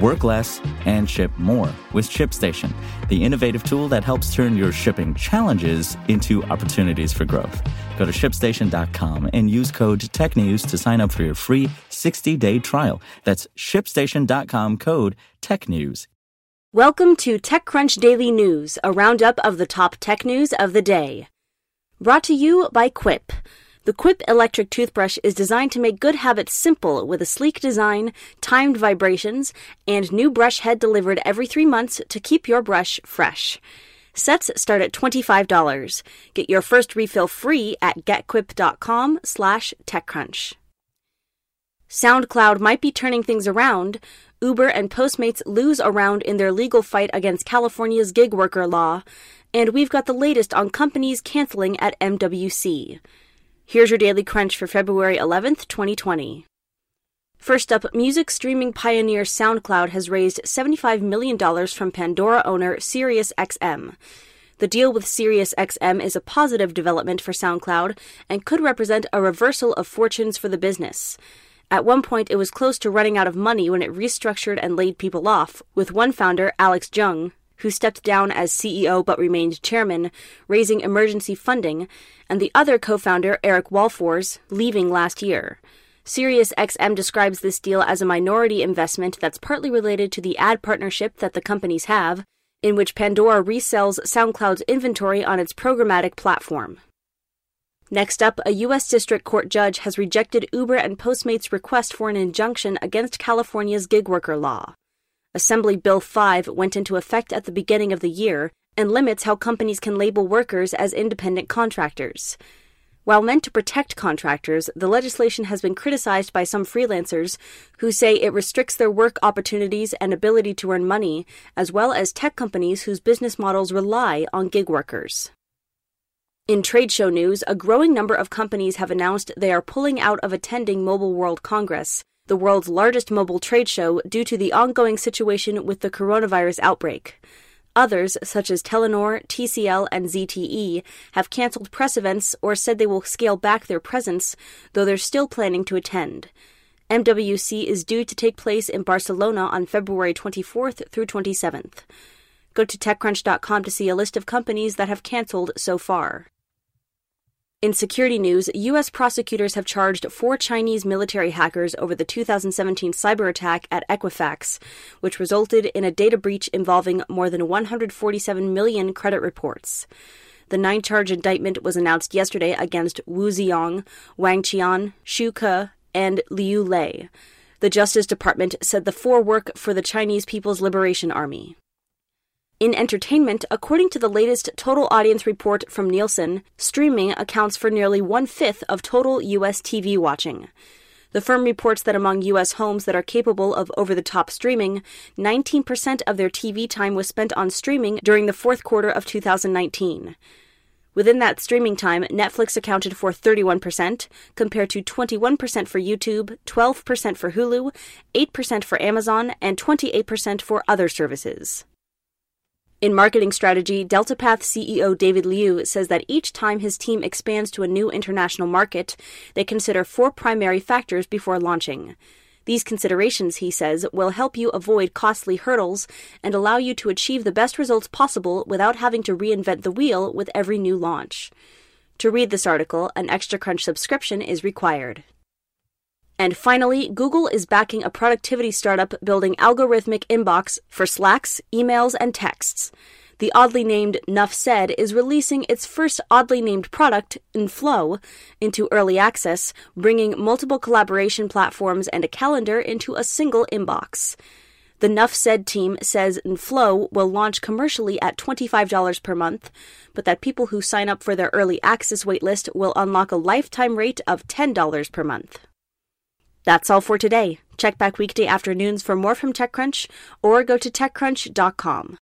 Work less and ship more with ShipStation, the innovative tool that helps turn your shipping challenges into opportunities for growth. Go to shipstation.com and use code TechNews to sign up for your free 60 day trial. That's shipstation.com code TechNews. Welcome to TechCrunch Daily News, a roundup of the top tech news of the day. Brought to you by Quip. The Quip electric toothbrush is designed to make good habits simple with a sleek design, timed vibrations, and new brush head delivered every three months to keep your brush fresh. Sets start at $25. Get your first refill free at getquip.com slash techcrunch. SoundCloud might be turning things around. Uber and Postmates lose a round in their legal fight against California's gig worker law. And we've got the latest on companies canceling at MWC. Here's your daily crunch for February 11th, 2020. First up, music streaming pioneer SoundCloud has raised $75 million from Pandora owner SiriusXM. The deal with SiriusXM is a positive development for SoundCloud and could represent a reversal of fortunes for the business. At one point, it was close to running out of money when it restructured and laid people off, with one founder, Alex Ljung, who stepped down as CEO but remained chairman, raising emergency funding, and the other co founder, Eric Wahlforss, leaving last year. SiriusXM describes this deal as a minority investment that's partly related to the ad partnership that the companies have, in which Pandora resells SoundCloud's inventory on its programmatic platform. Next up, a U.S. District Court judge has rejected Uber and Postmates' request for an injunction against California's gig worker law. Assembly Bill 5 went into effect at the beginning of the year and limits how companies can label workers as independent contractors. While meant to protect contractors, the legislation has been criticized by some freelancers who say it restricts their work opportunities and ability to earn money, as well as tech companies whose business models rely on gig workers. In trade show news, a growing number of companies have announced they are pulling out of attending Mobile World Congress, the world's largest mobile trade show, due to the ongoing situation with the coronavirus outbreak. Others, such as Telenor, TCL, and ZTE, have canceled press events or said they will scale back their presence, though they're still planning to attend. MWC is due to take place in Barcelona on February 24th through 27th. Go to TechCrunch.com to see a list of companies that have canceled so far. In security news, U.S. prosecutors have charged four Chinese military hackers over the 2017 cyber attack at Equifax, which resulted in a data breach involving more than 147 million credit reports. The nine charge indictment was announced yesterday against Wu Zhiyong, Wang Qian, Xu Ke, and Liu Lei. The Justice Department said the four work for the Chinese People's Liberation Army. In entertainment, according to the latest total audience report from Nielsen, streaming accounts for nearly one fifth of total U.S. TV watching. The firm reports that among U.S. homes that are capable of over the top streaming, 19% of their TV time was spent on streaming during the fourth quarter of 2019. Within that streaming time, Netflix accounted for 31%, compared to 21% for YouTube, 12% for Hulu, 8% for Amazon, and 28% for other services. In marketing strategy, DeltaPath CEO David Liu says that each time his team expands to a new international market, they consider four primary factors before launching. These considerations, he says, will help you avoid costly hurdles and allow you to achieve the best results possible without having to reinvent the wheel with every new launch. To read this article, an Extra Crunch subscription is required. And finally, Google is backing a productivity startup building algorithmic inbox for Slacks, emails, and texts. The oddly named Nuff Said is releasing its first oddly named product, Inflow, into early access, bringing multiple collaboration platforms and a calendar into a single inbox. The Nuff Said team says Inflow will launch commercially at $25 per month, but that people who sign up for their early access waitlist will unlock a lifetime rate of $10 per month. That's all for today. Check back weekday afternoons for more from TechCrunch or go to TechCrunch.com.